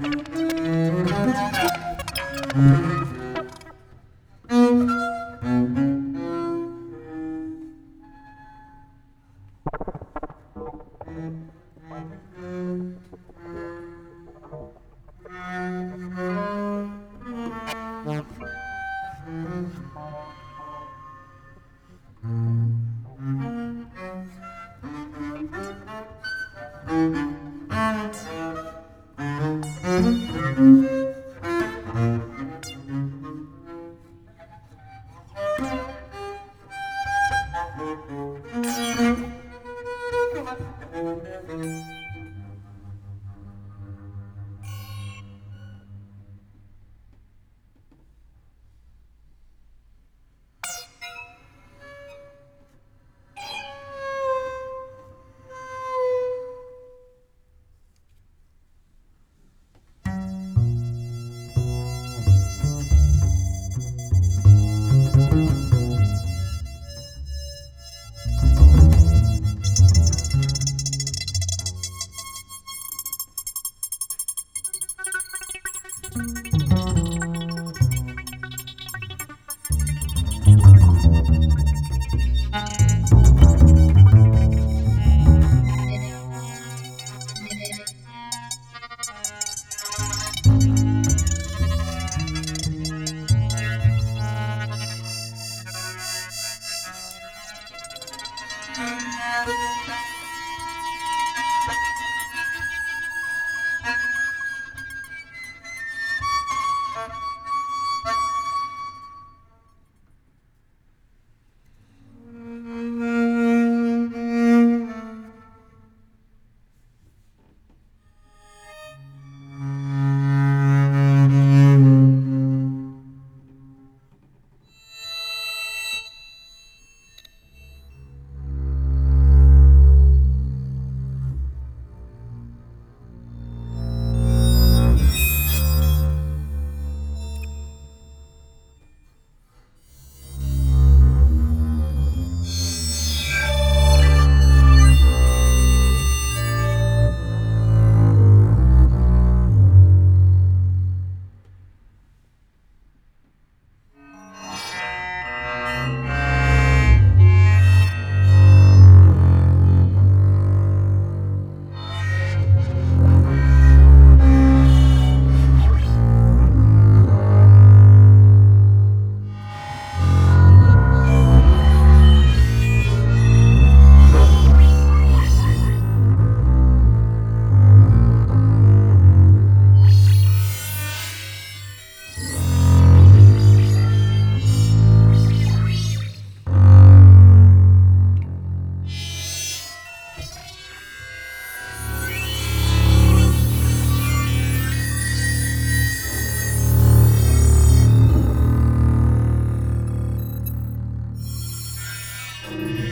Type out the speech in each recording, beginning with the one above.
Mm-hmm. Bye.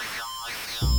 Yeah.